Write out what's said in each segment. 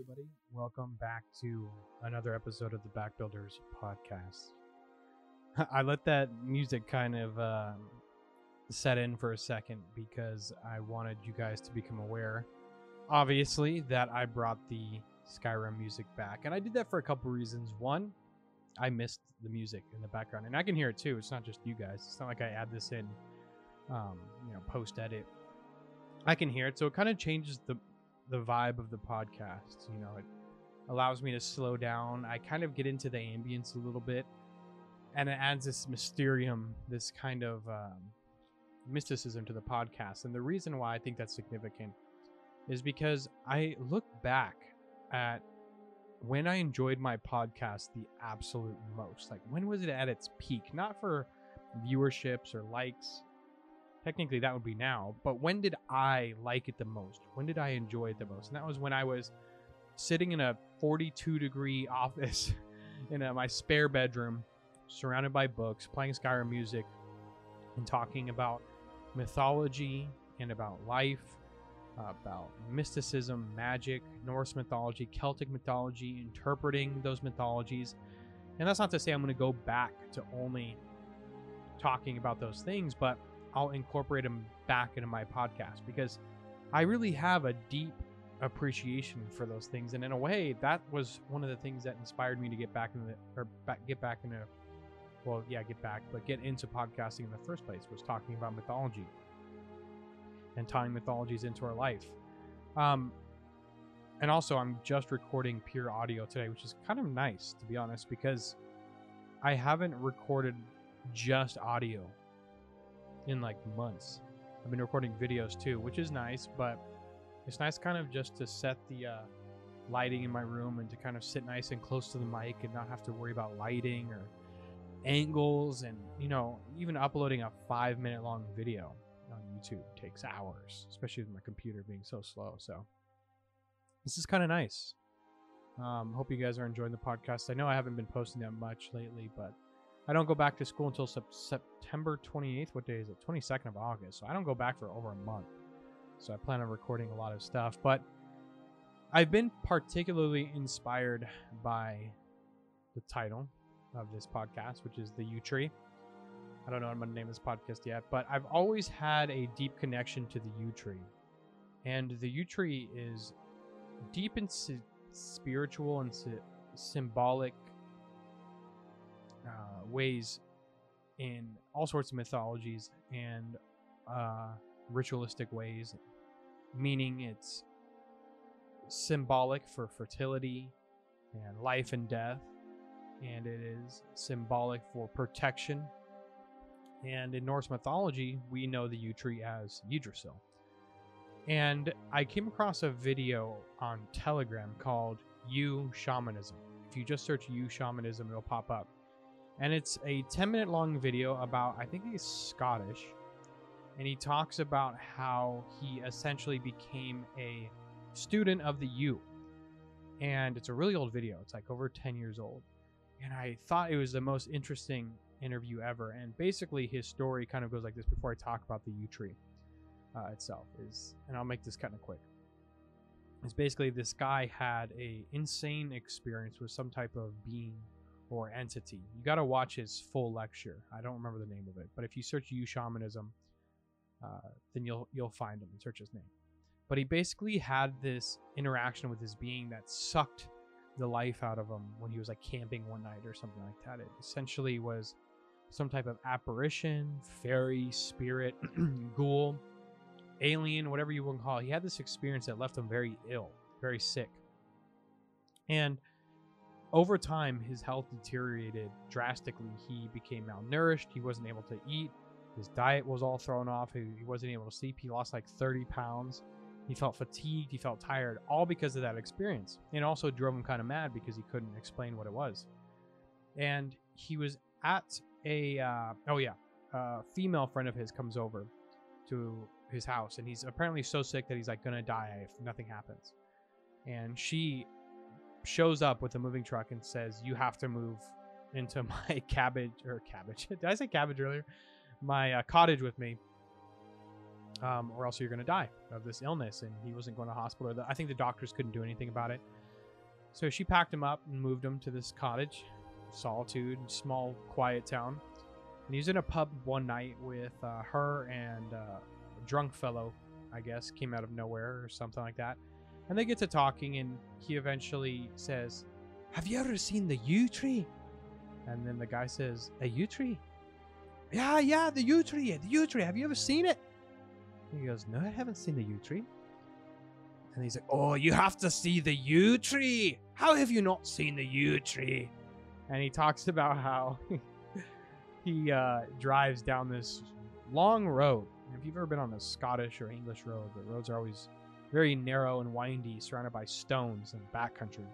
everybody. Welcome back to another episode of the Backbuilders podcast. I let that music kind of uh, set in for a second because I wanted you guys to become aware, obviously, that I brought the Skyrim music back. And I did that for a couple reasons. One, I missed the music in the background, and I can hear it too. It's not just you guys. It's not like I add this in, um, you know, post edit. I can hear it, so it kind of changes the the vibe of the podcast. You know, it allows me to slow down. I kind of get into the ambience a little bit, and it adds this mysterium, this kind of um, mysticism to the podcast. And the reason why I think that's significant is because I look back at when I enjoyed my podcast the absolute most. Like, when was it at its peak? Not for viewerships or likes technically that would be now but when did i like it the most? When did i enjoy it the most? And that was when i was sitting in a 42 degree office in a, my spare bedroom surrounded by books playing skyrim music and talking about mythology and about life about mysticism magic norse mythology celtic mythology interpreting those mythologies. And that's not to say i'm going to go back to only talking about those things but I'll incorporate them back into my podcast because I really have a deep appreciation for those things, and in a way, that was one of the things that inspired me to get back in the or back, get back into, well, yeah, get back, but get into podcasting in the first place was talking about mythology and tying mythologies into our life. Um, and also, I'm just recording pure audio today, which is kind of nice to be honest, because I haven't recorded just audio in like months. I've been recording videos too, which is nice, but it's nice kind of just to set the uh, lighting in my room and to kind of sit nice and close to the mic and not have to worry about lighting or angles and you know even uploading a five minute long video on youtube takes hours especially with my computer being so slow so this is kind of nice um, hope you guys are enjoying the podcast i know i haven't been posting that much lately but I don't go back to school until sep- September 28th. What day is it? 22nd of August. So I don't go back for over a month. So I plan on recording a lot of stuff. But I've been particularly inspired by the title of this podcast, which is the Yew Tree. I don't know what I'm going to name this podcast yet, but I've always had a deep connection to the Yew Tree. And the Yew Tree is deep in spiritual and symbolic uh, ways in all sorts of mythologies and uh, ritualistic ways, meaning it's symbolic for fertility and life and death, and it is symbolic for protection. And in Norse mythology, we know the yew tree as Yggdrasil. And I came across a video on Telegram called Yew Shamanism. If you just search Yew Shamanism, it'll pop up and it's a 10 minute long video about i think he's scottish and he talks about how he essentially became a student of the yew. and it's a really old video. It's like over 10 years old. And i thought it was the most interesting interview ever. And basically his story kind of goes like this before i talk about the yew tree uh, itself is and i'll make this kind of quick. Is basically this guy had a insane experience with some type of being or entity. You got to watch his full lecture. I don't remember the name of it, but if you search Yew Shamanism, uh, then you'll you'll find him and search his name. But he basically had this interaction with this being that sucked the life out of him when he was like camping one night or something like that. It essentially was some type of apparition, fairy, spirit, ghoul, alien, whatever you want to call it. He had this experience that left him very ill, very sick. And over time, his health deteriorated drastically. He became malnourished. He wasn't able to eat. His diet was all thrown off. He, he wasn't able to sleep. He lost like 30 pounds. He felt fatigued. He felt tired, all because of that experience. And also drove him kind of mad because he couldn't explain what it was. And he was at a, uh, oh yeah, a female friend of his comes over to his house. And he's apparently so sick that he's like going to die if nothing happens. And she shows up with a moving truck and says, "You have to move into my cabbage or cabbage. Did I say cabbage earlier? My uh, cottage with me, um, or else you're going to die of this illness." And he wasn't going to hospital. I think the doctors couldn't do anything about it. So she packed him up and moved him to this cottage, solitude, small, quiet town. And he was in a pub one night with uh, her and uh, a drunk fellow, I guess, came out of nowhere or something like that. And they get to talking, and he eventually says, Have you ever seen the yew tree? And then the guy says, A yew tree? Yeah, yeah, the yew tree, the yew tree. Have you ever seen it? He goes, No, I haven't seen the yew tree. And he's like, Oh, you have to see the yew tree. How have you not seen the yew tree? And he talks about how he uh, drives down this long road. If you've ever been on a Scottish or English road, the roads are always very narrow and windy, surrounded by stones and backcountry.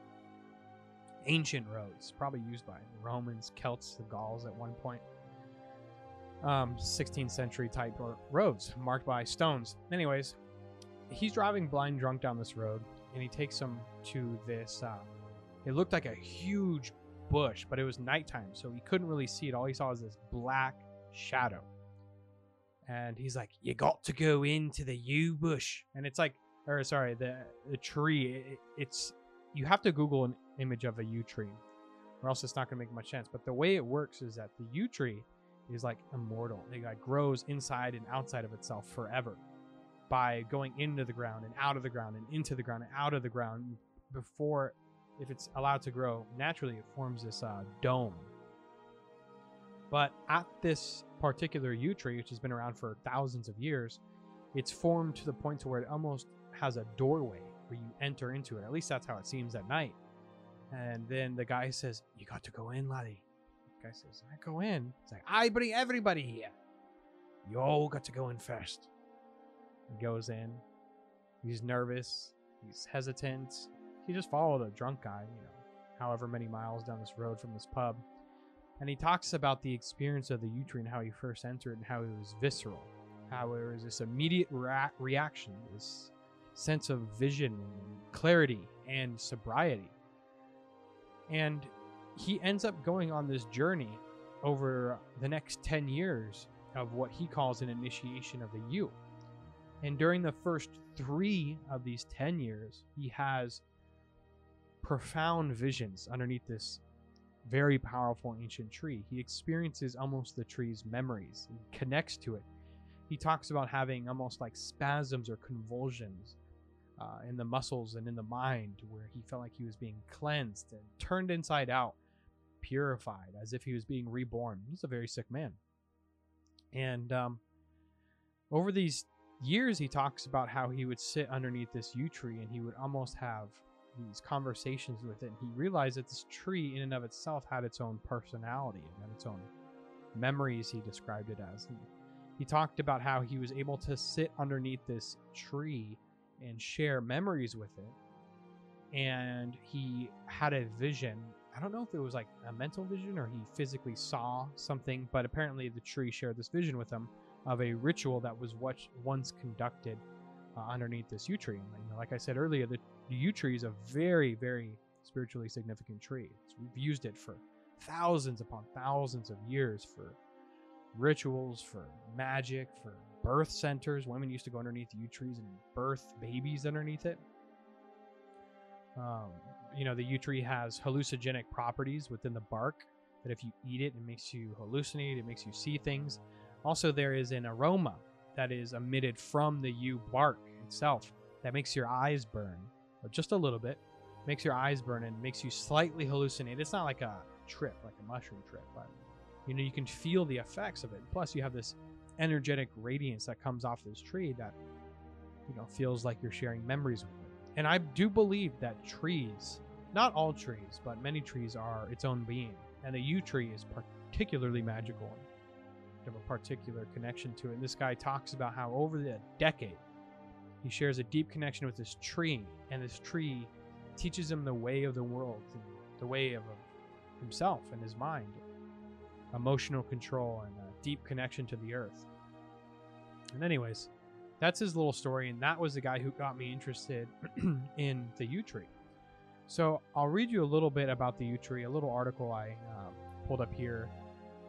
Ancient roads, probably used by Romans, Celts, the Gauls at one point. Um, 16th century type roads marked by stones. Anyways, he's driving blind drunk down this road, and he takes him to this. Uh, it looked like a huge bush, but it was nighttime, so he couldn't really see it. All he saw was this black shadow. And he's like, "You got to go into the yew bush," and it's like, or sorry, the the tree. It, it's you have to Google an image of a yew tree, or else it's not going to make much sense. But the way it works is that the yew tree is like immortal. It like grows inside and outside of itself forever by going into the ground and out of the ground and into the ground and out of the ground before if it's allowed to grow naturally it forms this uh, dome but at this particular yew tree which has been around for thousands of years it's formed to the point to where it almost has a doorway where you enter into it at least that's how it seems at night and then the guy says you got to go in laddie the guy says i go in it's like i bring everybody here you all got to go in first he goes in. He's nervous. He's hesitant. He just followed a drunk guy, you know, however many miles down this road from this pub. And he talks about the experience of the and how he first entered and how it was visceral. How there was this immediate ra- reaction, this sense of vision clarity and sobriety. And he ends up going on this journey over the next 10 years of what he calls an initiation of the yew. And during the first three of these 10 years, he has profound visions underneath this very powerful ancient tree. He experiences almost the tree's memories, he connects to it. He talks about having almost like spasms or convulsions uh, in the muscles and in the mind, where he felt like he was being cleansed and turned inside out, purified, as if he was being reborn. He's a very sick man. And um, over these years he talks about how he would sit underneath this yew tree and he would almost have these conversations with it and he realized that this tree in and of itself had its own personality and had its own memories he described it as and he talked about how he was able to sit underneath this tree and share memories with it and he had a vision i don't know if it was like a mental vision or he physically saw something but apparently the tree shared this vision with him of a ritual that was what once conducted uh, underneath this yew tree. You know, like I said earlier, the, the yew tree is a very, very spiritually significant tree. It's, we've used it for thousands upon thousands of years for rituals, for magic, for birth centers. Women used to go underneath yew trees and birth babies underneath it. Um, you know, the yew tree has hallucinogenic properties within the bark that if you eat it, it makes you hallucinate, it makes you see things. Also, there is an aroma that is emitted from the yew bark itself that makes your eyes burn, just a little bit, makes your eyes burn and makes you slightly hallucinate. It's not like a trip, like a mushroom trip, but you know you can feel the effects of it. Plus, you have this energetic radiance that comes off this tree that you know feels like you're sharing memories with it. And I do believe that trees, not all trees, but many trees are its own being, and the yew tree is particularly magical have a particular connection to it. And this guy talks about how over the decade, he shares a deep connection with this tree, and this tree teaches him the way of the world, the way of himself and his mind, emotional control, and a deep connection to the earth. And, anyways, that's his little story, and that was the guy who got me interested in the yew tree. So I'll read you a little bit about the yew tree, a little article I uh, pulled up here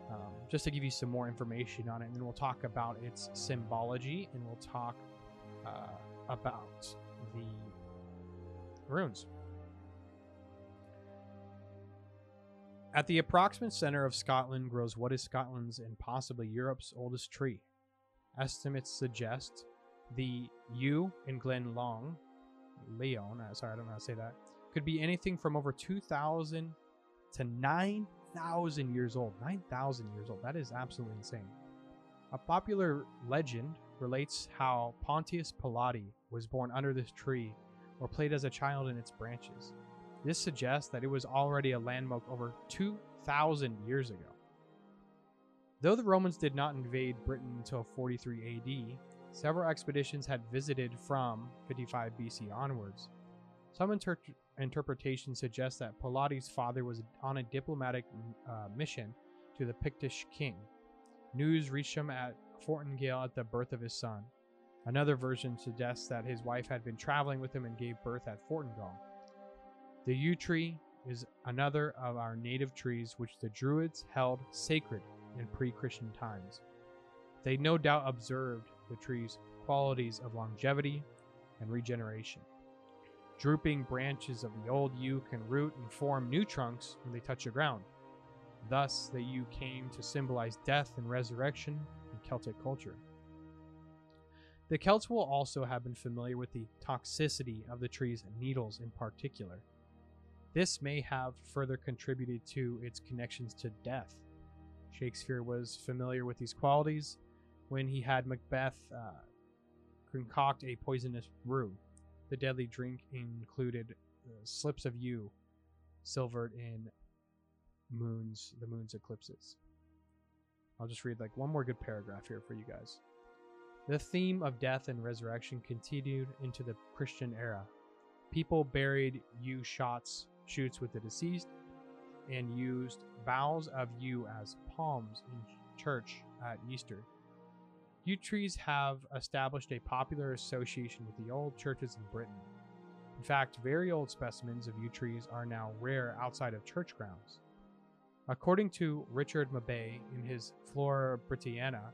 um, just to give you some more information on it. And then we'll talk about its symbology and we'll talk uh, about the runes. At the approximate center of Scotland grows what is Scotland's and possibly Europe's oldest tree. Estimates suggest the yew in Glen Long, Leon, uh, sorry, I don't know how to say that, could be anything from over 2,000 to 9,000 years old. 9,000 years old. That is absolutely insane. A popular legend relates how Pontius Pilate was born under this tree or played as a child in its branches. This suggests that it was already a landmark over 2,000 years ago. Though the Romans did not invade Britain until 43 AD, several expeditions had visited from 55 BC onwards. Some inter- interpretations suggest that Pilate's father was on a diplomatic uh, mission to the Pictish king. News reached him at Fortingall at the birth of his son. Another version suggests that his wife had been traveling with him and gave birth at Fortingall. The yew tree is another of our native trees which the Druids held sacred in pre Christian times. They no doubt observed the tree's qualities of longevity and regeneration. Drooping branches of the old yew can root and form new trunks when they touch the ground. Thus, the yew came to symbolize death and resurrection in Celtic culture. The Celts will also have been familiar with the toxicity of the tree's needles in particular. This may have further contributed to its connections to death. Shakespeare was familiar with these qualities when he had Macbeth uh, concoct a poisonous brew. The deadly drink included uh, slips of yew, silvered in moons, the moon's eclipses. I'll just read like one more good paragraph here for you guys. The theme of death and resurrection continued into the Christian era. People buried yew shots, shoots with the deceased, and used boughs of yew as palms in church at Easter. Yew trees have established a popular association with the old churches in Britain. In fact, very old specimens of yew trees are now rare outside of church grounds. According to Richard Mabey in his Flora Britannica,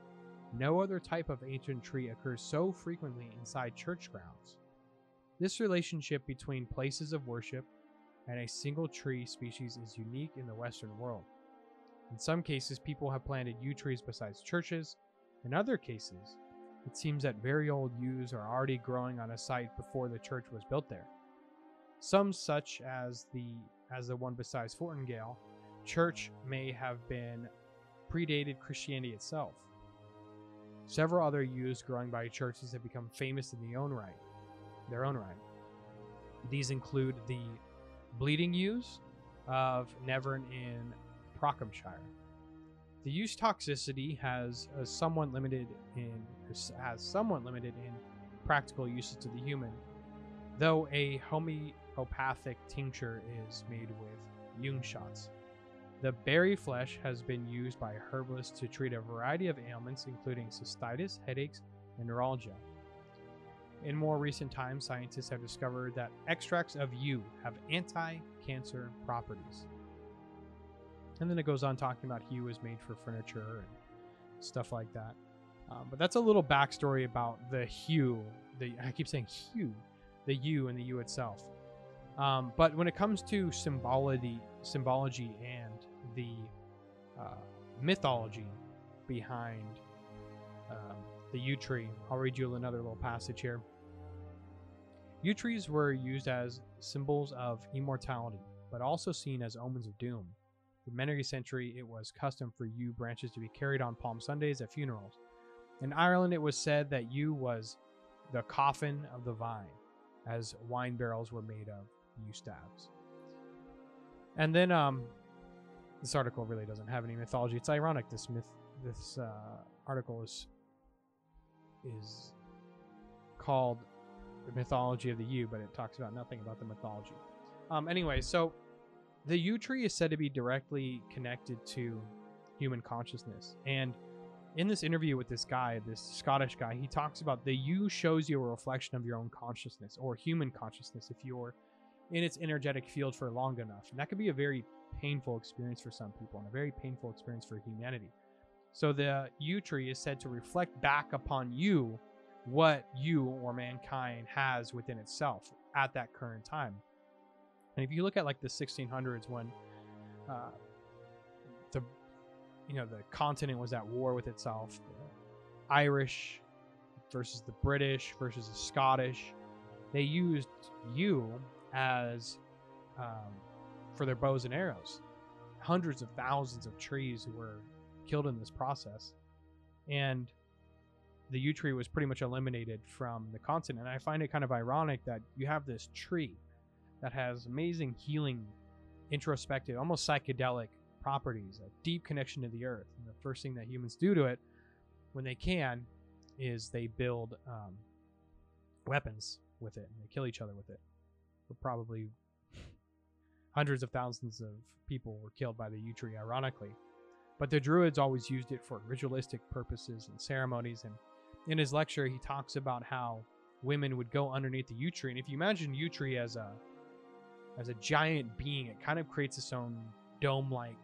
no other type of ancient tree occurs so frequently inside church grounds. This relationship between places of worship and a single tree species is unique in the Western world. In some cases, people have planted yew trees besides churches. In other cases, it seems that very old yews are already growing on a site before the church was built there. Some, such as the as the one beside Fortingall, church may have been predated Christianity itself. Several other yews growing by churches have become famous in their own right. Their own right. These include the bleeding Yews of Nevern in Procombshire. The yew's toxicity has a somewhat limited in has somewhat limited in practical uses to the human, though a homeopathic tincture is made with yew shots. The berry flesh has been used by herbalists to treat a variety of ailments, including cystitis, headaches, and neuralgia. In more recent times, scientists have discovered that extracts of yew have anti cancer properties. And then it goes on talking about yew is made for furniture and stuff like that. Um, but that's a little backstory about the hue. The I keep saying hue, the yew and the yew itself. Um, but when it comes to symbology, symbology and the uh, mythology behind um, the yew tree. I'll read you another little passage here. Yew trees were used as symbols of immortality, but also seen as omens of doom. For many centuries, it was custom for yew branches to be carried on Palm Sundays at funerals. In Ireland, it was said that yew was the coffin of the vine, as wine barrels were made of yew staves. And then um, this article really doesn't have any mythology. It's ironic. This myth, this uh, article is is called the mythology of the yew, but it talks about nothing about the mythology. Um, anyway, so the yew tree is said to be directly connected to human consciousness, and in this interview with this guy, this Scottish guy, he talks about the yew shows you a reflection of your own consciousness or human consciousness if you're in its energetic field for long enough, and that could be a very painful experience for some people and a very painful experience for humanity. So the yew tree is said to reflect back upon you what yew or mankind has within itself at that current time. And if you look at like the 1600s when uh, the you know the continent was at war with itself. Irish versus the British versus the Scottish. They used you as um, for their bows and arrows. Hundreds of thousands of trees were killed in this process, and the yew tree was pretty much eliminated from the continent. I find it kind of ironic that you have this tree that has amazing healing, introspective, almost psychedelic properties, a deep connection to the earth. And the first thing that humans do to it when they can is they build um, weapons with it and they kill each other with it. For probably hundreds of thousands of people were killed by the yew tree, ironically. But the Druids always used it for ritualistic purposes and ceremonies. And in his lecture, he talks about how women would go underneath the yew tree. And if you imagine yew tree as a as a giant being, it kind of creates its own dome-like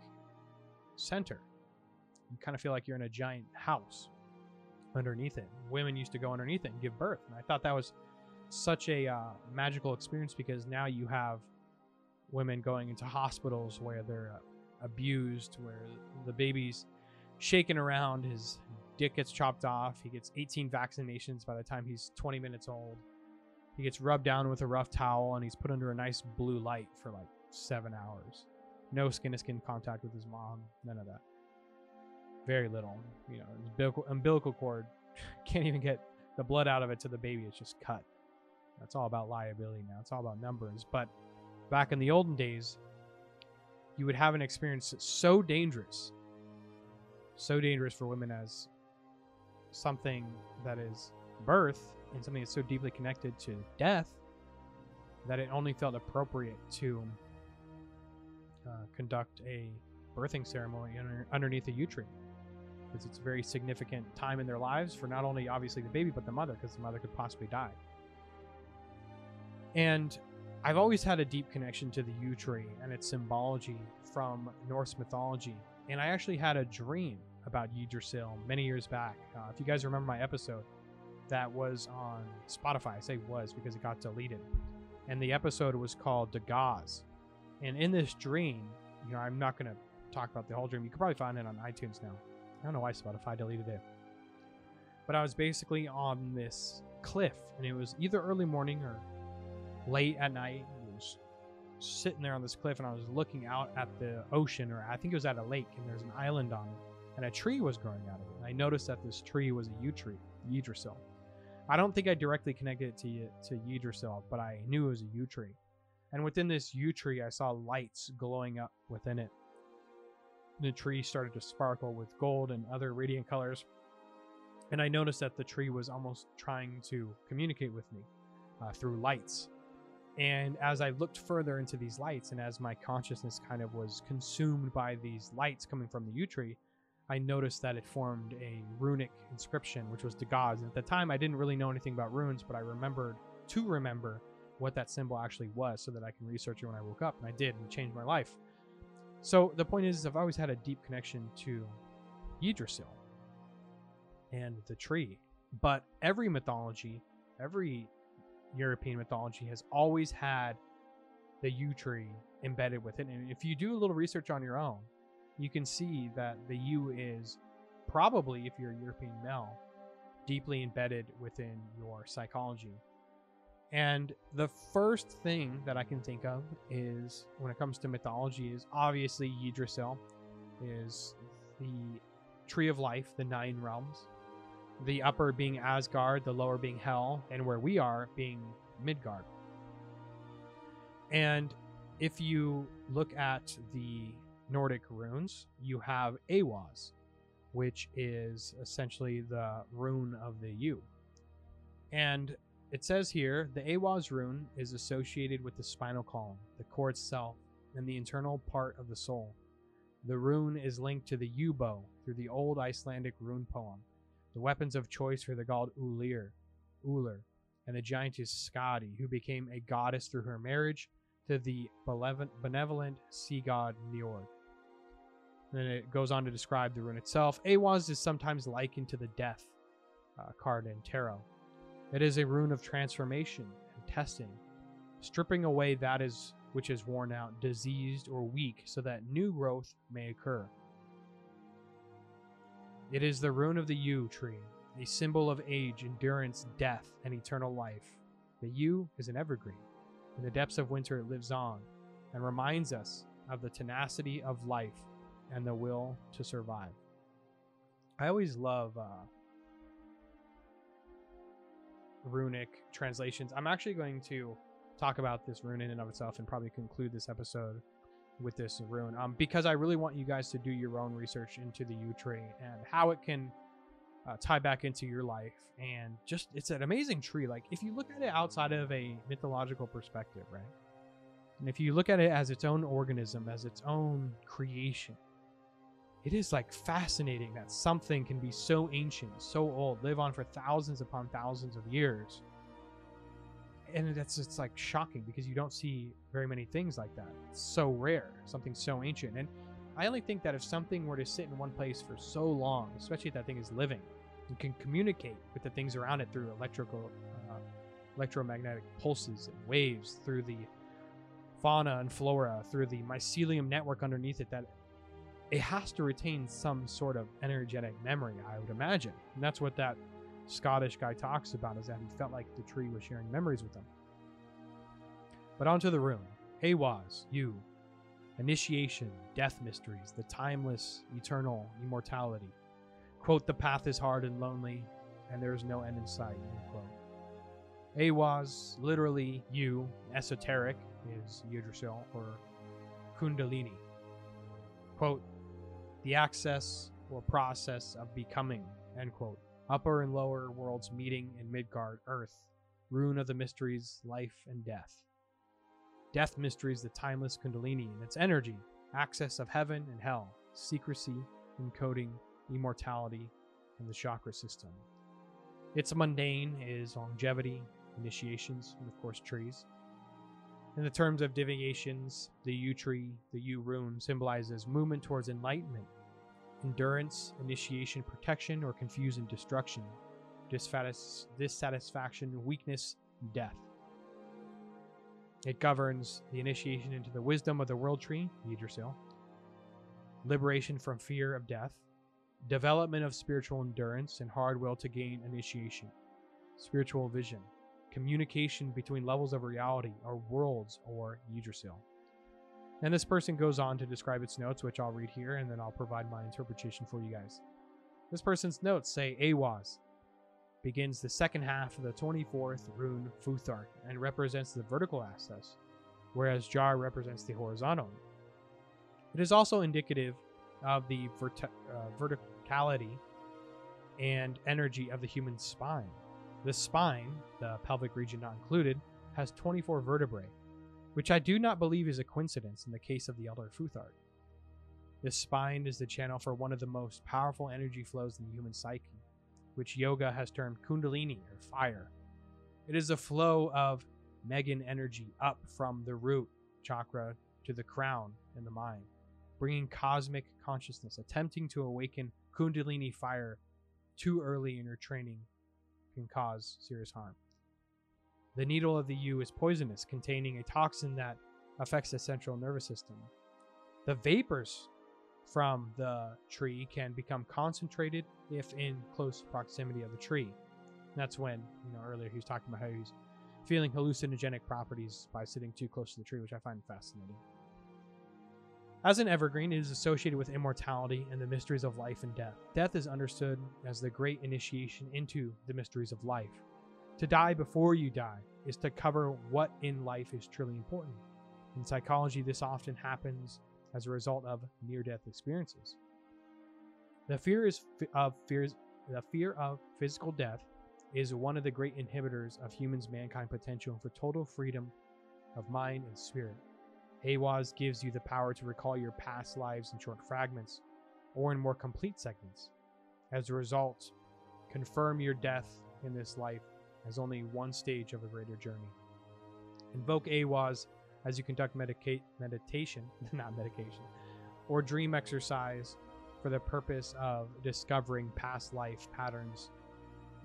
center. You kind of feel like you're in a giant house underneath it. Women used to go underneath it and give birth, and I thought that was such a uh, magical experience because now you have women going into hospitals where they're uh, abused, where the baby's shaking around, his dick gets chopped off, he gets 18 vaccinations by the time he's 20 minutes old. He gets rubbed down with a rough towel and he's put under a nice blue light for like seven hours. No skin to skin contact with his mom, none of that. Very little. You know, umbilical, umbilical cord can't even get the blood out of it to the baby. It's just cut. That's all about liability now. It's all about numbers. But back in the olden days, you would have an experience so dangerous, so dangerous for women as something that is birth and something that's so deeply connected to death that it only felt appropriate to uh, conduct a birthing ceremony under, underneath a yew tree. Because it's a very significant time in their lives for not only obviously the baby but the mother because the mother could possibly die. And i've always had a deep connection to the yew tree and its symbology from norse mythology. And i actually had a dream about yggdrasil many years back uh, if you guys remember my episode that was on spotify i say was because it got deleted and the episode was called Dagaz. And in this dream, you know, I'm not going to talk about the whole dream. You can probably find it on iTunes now. I don't know why Spotify deleted it. But I was basically on this cliff, and it was either early morning or late at night. I was sitting there on this cliff, and I was looking out at the ocean, or I think it was at a lake, and there's an island on it, and a tree was growing out of it. I noticed that this tree was a yew tree, Yggdrasil. I don't think I directly connected it to to Yggdrasil, but I knew it was a yew tree. And within this yew tree, I saw lights glowing up within it. The tree started to sparkle with gold and other radiant colors. And I noticed that the tree was almost trying to communicate with me uh, through lights. And as I looked further into these lights, and as my consciousness kind of was consumed by these lights coming from the yew tree, I noticed that it formed a runic inscription, which was Dagaz. And at the time, I didn't really know anything about runes, but I remembered to remember what that symbol actually was so that I can research it when I woke up. And I did, and it changed my life. So the point is, is I've always had a deep connection to Yggdrasil and the tree. But every mythology, every European mythology has always had the yew tree embedded within it. And if you do a little research on your own, you can see that the yew is probably, if you're a European male, deeply embedded within your psychology. And the first thing that I can think of is when it comes to mythology is obviously Yggdrasil is the tree of life, the nine realms. The upper being Asgard, the lower being Hell, and where we are being Midgard. And if you look at the Nordic runes, you have Ehwaz, which is essentially the rune of the yew. And it says here the Ehwaz rune is associated with the spinal column, the core itself, and the internal part of the soul. The rune is linked to the yew bow through the old Icelandic rune poem. The weapons of choice for the god Ulir, Uller, and the giantess Skadi, who became a goddess through her marriage to the benevolent sea god Njord. Then it goes on to describe the rune itself. Ehwaz is sometimes likened to the death uh, card in tarot. It is a rune of transformation and testing, stripping away that is which is worn out, diseased, or weak, so that new growth may occur. It is the rune of the yew tree, a symbol of age, endurance, death, and eternal life. The yew is an evergreen. In the depths of winter, it lives on and reminds us of the tenacity of life and the will to survive. I always love uh, runic translations. I'm actually going to talk about this rune in and of itself and probably conclude this episode with this rune um, because I really want you guys to do your own research into the yew tree and how it can uh, tie back into your life. And just, it's an amazing tree. Like, if you look at it outside of a mythological perspective, right? And if you look at it as its own organism, as its own creation, it is like fascinating that something can be so ancient, so old, live on for thousands upon thousands of years. And that's it's like shocking because you don't see very many things like that. It's so rare, something so ancient. And I only think that if something were to sit in one place for so long, especially if that thing is living, and can communicate with the things around it through electrical, uh, electromagnetic pulses and waves, through the fauna and flora, through the mycelium network underneath it, that it has to retain some sort of energetic memory, I would imagine. And that's what that Scottish guy talks about, is that he felt like the tree was sharing memories with him. But onto the rune. Eihwaz, yew. Initiation, death mysteries, the timeless, eternal immortality. Quote, the path is hard and lonely, and there is no end in sight, quote. Eihwaz, literally you, esoteric, is Yggdrasil, or Kundalini. Quote, the access or process of becoming, end quote. Upper and lower worlds meeting in Midgard, Earth, rune of the mysteries, life and death. Death mysteries, the timeless Kundalini and its energy, access of heaven and hell, secrecy, encoding, immortality, and the chakra system. Its mundane is longevity, initiations, and of course trees. In the terms of divinations, the yew tree, the yew rune, symbolizes movement towards enlightenment, endurance, initiation, protection, or confusion, destruction, dissatisfaction, weakness, death. It governs the initiation into the wisdom of the world tree, Yggdrasil, liberation from fear of death, development of spiritual endurance and hard will to gain initiation, spiritual vision, communication between levels of reality or worlds or Yggdrasil. And this person goes on to describe its notes, which I'll read here, and then I'll provide my interpretation for you guys. This person's notes say Eihwaz begins the second half of the 24th rune Futhark and represents the vertical axis, whereas Jar represents the horizontal. It is also indicative of the vert- uh, verticality and energy of the human spine. The spine, the pelvic region not included, has 24 vertebrae, which I do not believe is a coincidence in the case of the Elder Futhark. The spine is the channel for one of the most powerful energy flows in the human psyche, which yoga has termed Kundalini or fire. It is a flow of Megan energy up from the root chakra to the crown in the mind, bringing cosmic consciousness, attempting to awaken Kundalini fire too early in your training can cause serious harm. The needle of the yew is poisonous, containing a toxin that affects the central nervous system. The vapors from the tree can become concentrated if in close proximity of the tree. And that's when, you know, earlier he was talking about how he's feeling hallucinogenic properties by sitting too close to the tree, which I find fascinating. As an evergreen, it is associated with immortality and the mysteries of life and death. Death is understood as the great initiation into the mysteries of life. To die before you die is to cover what in life is truly important. In psychology, this often happens as a result of near-death experiences. The fear is of fears the fear of physical death is one of the great inhibitors of humans' mankind potential for total freedom of mind and spirit. Eihwaz gives you the power to recall your past lives in short fragments or in more complete segments. As a result, confirm your death in this life as only one stage of a greater journey. Invoke AWAS as you conduct meditation, not medication, or dream exercise for the purpose of discovering past life patterns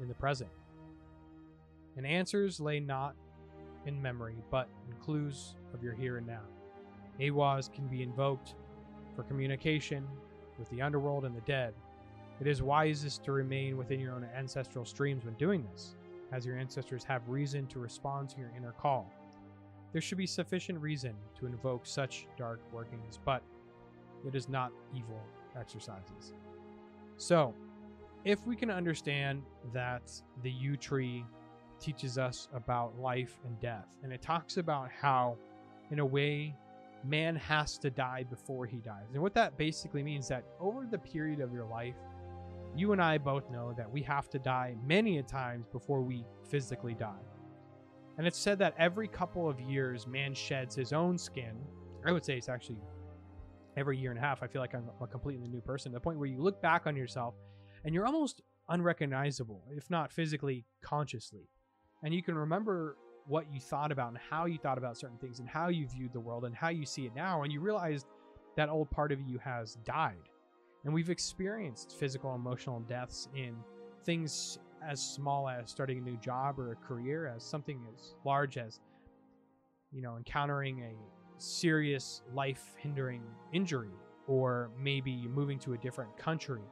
in the present. And answers lay not in memory, but in clues of your here and now. AWAS can be invoked for communication with the underworld and the dead, It is wisest to remain within your own ancestral streams when doing this, as your ancestors have reason to respond to your inner call. There should be sufficient reason to invoke such dark workings, but it is not evil exercises. So, if we can understand that the yew tree teaches us about life and death, and it talks about how, in a way, man has to die before he dies. And what that basically means that over the period of your life, you and I both know that we have to die many a times before we physically die. And it's said that every couple of years, man sheds his own skin. I would say it's actually every year and a half. I feel like I'm a completely new person. The point where you look back on yourself and you're almost unrecognizable, if not physically, consciously. And you can remember what you thought about and how you thought about certain things and how you viewed the world and how you see it now. And you realize that old part of you has died. And we've experienced physical, emotional deaths in things as small as starting a new job or a career, as something as large as, you know, encountering a serious life hindering injury, or maybe moving to a different country,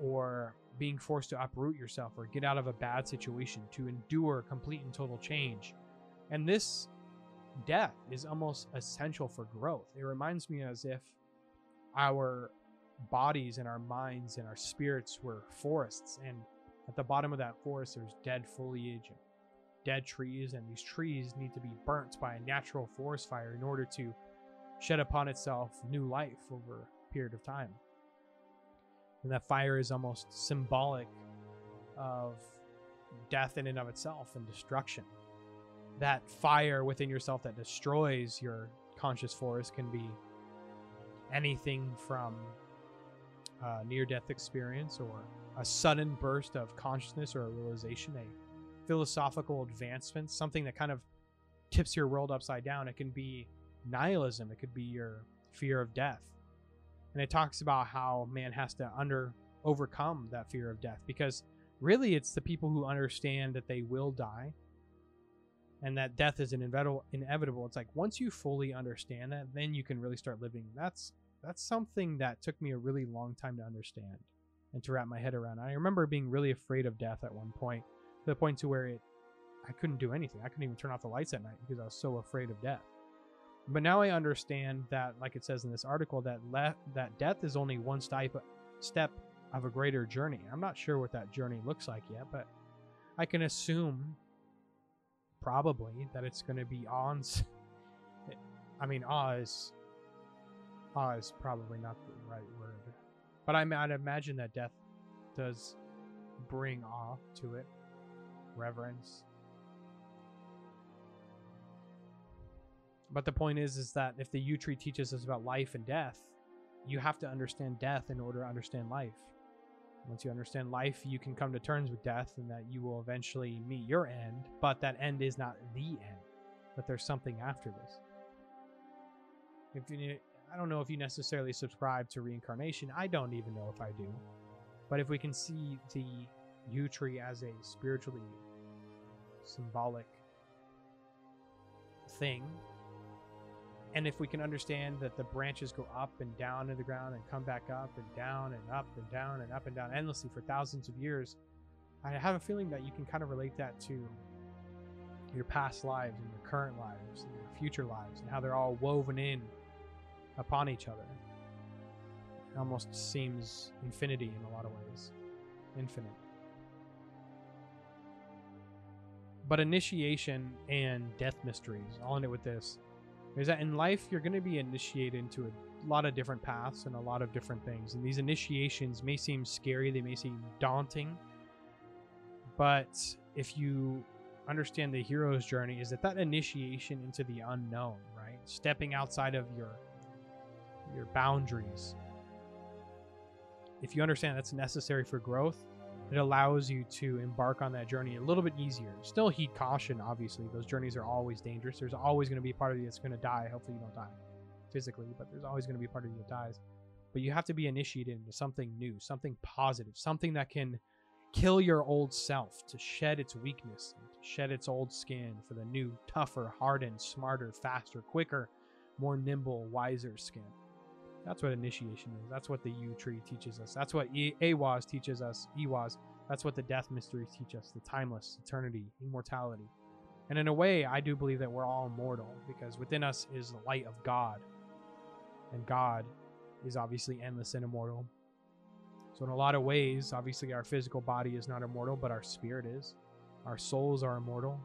or being forced to uproot yourself or get out of a bad situation to endure complete and total change. And this death is almost essential for growth. It reminds me as if our bodies and our minds and our spirits were forests and at the bottom of that forest there's dead foliage and dead trees and these trees need to be burnt by a natural forest fire in order to shed upon itself new life over a period of time. And that fire is almost symbolic of death in and of itself and destruction. That fire within yourself that destroys your conscious forest can be anything from a near death experience or a sudden burst of consciousness or a realization, a philosophical advancement, something that kind of tips your world upside down. It can be nihilism, it could be your fear of death. And it talks about how man has to under overcome that fear of death because really it's the people who understand that they will die and that death is an inevitable inevitable it's like once you fully understand that then you can really start living that's that's something that took me a really long time to understand and to wrap my head around. I remember being really afraid of death at one point, to the point to where it I couldn't do anything. I couldn't even turn off the lights at night because I was so afraid of death. But now I understand that, like it says in this article, that le- that death is only one step step of a greater journey. I'm not sure what that journey looks like yet, but I can assume probably that it's going to be on. I mean, awe is Ah, awe is probably not the right word, but I, I'd imagine that death does bring awe to it, reverence. But the point is, is that if the yew tree teaches us about life and death, you have to understand death in order to understand life. Once you understand life, you can come to terms with death and that you will eventually meet your end, but that end is not the end, that there's something after this. If you I don't know if you necessarily subscribe to reincarnation. I don't even know if I do. But if we can see the yew tree as a spiritually symbolic thing, and if we can understand that the branches go up and down in the ground and come back up and down and up and down and up and down endlessly for thousands of years, I have a feeling that you can kind of relate that to your past lives and your current lives and your future lives and how they're all woven in upon each other. It almost seems infinity in a lot of ways. Infinite. But initiation and death mysteries, I'll end it with this, is that in life you're going to be initiated into a lot of different paths and a lot of different things. And these initiations may seem scary, they may seem daunting, but if you understand the hero's journey, is that that initiation into the unknown, right? Stepping outside of your your boundaries. If you understand that's necessary for growth, it allows you to embark on that journey a little bit easier. Still heed caution, obviously. Those journeys are always dangerous. There's always going to be a part of you that's going to die. Hopefully, you don't die physically, but there's always going to be a part of you that dies. But you have to be initiated into something new, something positive, something that can kill your old self, to shed its weakness, to shed its old skin for the new, tougher, hardened, smarter, faster, quicker, more nimble, wiser skin. That's what initiation is. That's what the yew tree teaches us. That's what e- Eihwaz teaches us. Eihwaz. That's what the death mysteries teach us. The timeless, eternity, immortality. And in a way, I do believe that we're all immortal because within us is the light of God. And God is obviously endless and immortal. So, in a lot of ways, obviously, our physical body is not immortal, but our spirit is. Our souls are immortal.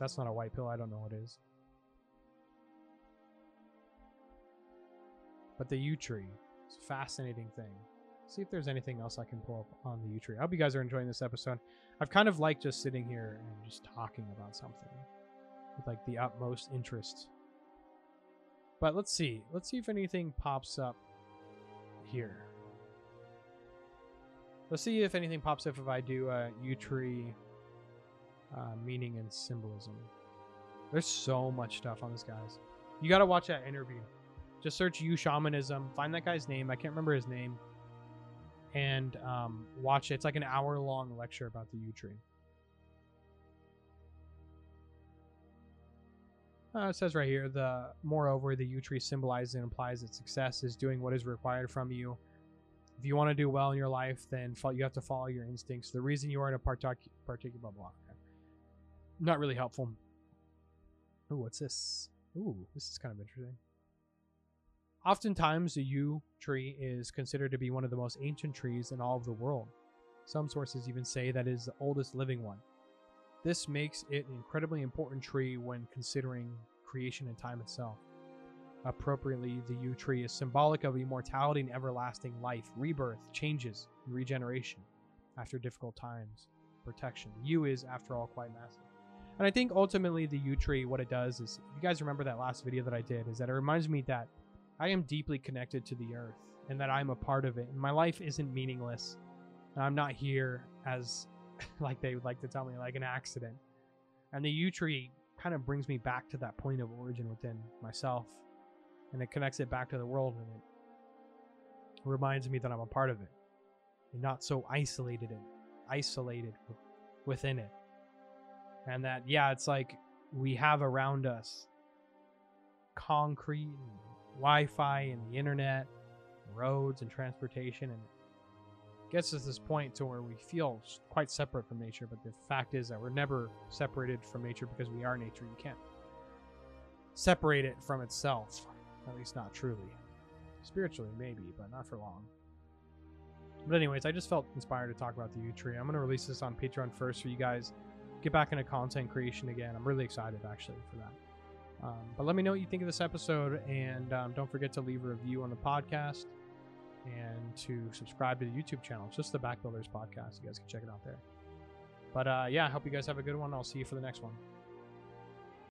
That's not a white pill. I don't know what is. But the yew tree is a fascinating thing. See if there's anything else I can pull up on the yew tree. I hope you guys are enjoying this episode. I've kind of liked just sitting here and just talking about something with like the utmost interest. But let's see. Let's see if anything pops up here. Let's see if anything pops up if I do a yew tree uh, meaning and symbolism. There's so much stuff on this, guys. You got to watch that interview. Just search yew shamanism. Find that guy's name. I can't remember his name. And um, watch it. It's like an hour long lecture about the yew tree. Uh, it says right here the moreover the U tree symbolizes and implies that success is doing what is required from you. If you want to do well in your life, then you have to follow your instincts. The reason you are in a particular blah blah. Okay. Not really helpful. Ooh, what's this? Ooh, this is kind of interesting. Oftentimes, the yew tree is considered to be one of the most ancient trees in all of the world. Some sources even say that it is the oldest living one. This makes it an incredibly important tree when considering creation and time itself. Appropriately, the yew tree is symbolic of immortality and everlasting life, rebirth, changes, and regeneration after difficult times, protection. Yew is, after all, quite massive. And I think ultimately the yew tree, what it does is, if you guys remember that last video that I did, is that it reminds me that I am deeply connected to the earth and that I'm a part of it. And my life isn't meaningless. I'm not here as, like they would like to tell me, like an accident. And the yew tree kind of brings me back to that point of origin within myself. And it connects it back to the world and it reminds me that I'm a part of it. And not so isolated and isolated within it. And that, yeah, it's like we have around us concrete Wi-Fi and the internet, roads and transportation, and gets us this point to where we feel quite separate from nature. But the fact is that we're never separated from nature because we are nature. You can't separate it from itself, at least not truly. Spiritually, maybe, but not for long. But anyways, I just felt inspired to talk about the yew tree. I'm gonna release this on Patreon first for you guys. Get back into content creation again. I'm really excited actually for that. Um, but let me know what you think of this episode, and um, don't forget to leave a review on the podcast and to subscribe to the YouTube channel. It's just the Backbuilders podcast. You guys can check it out there. But uh, yeah, I hope you guys have a good one. I'll see you for the next one.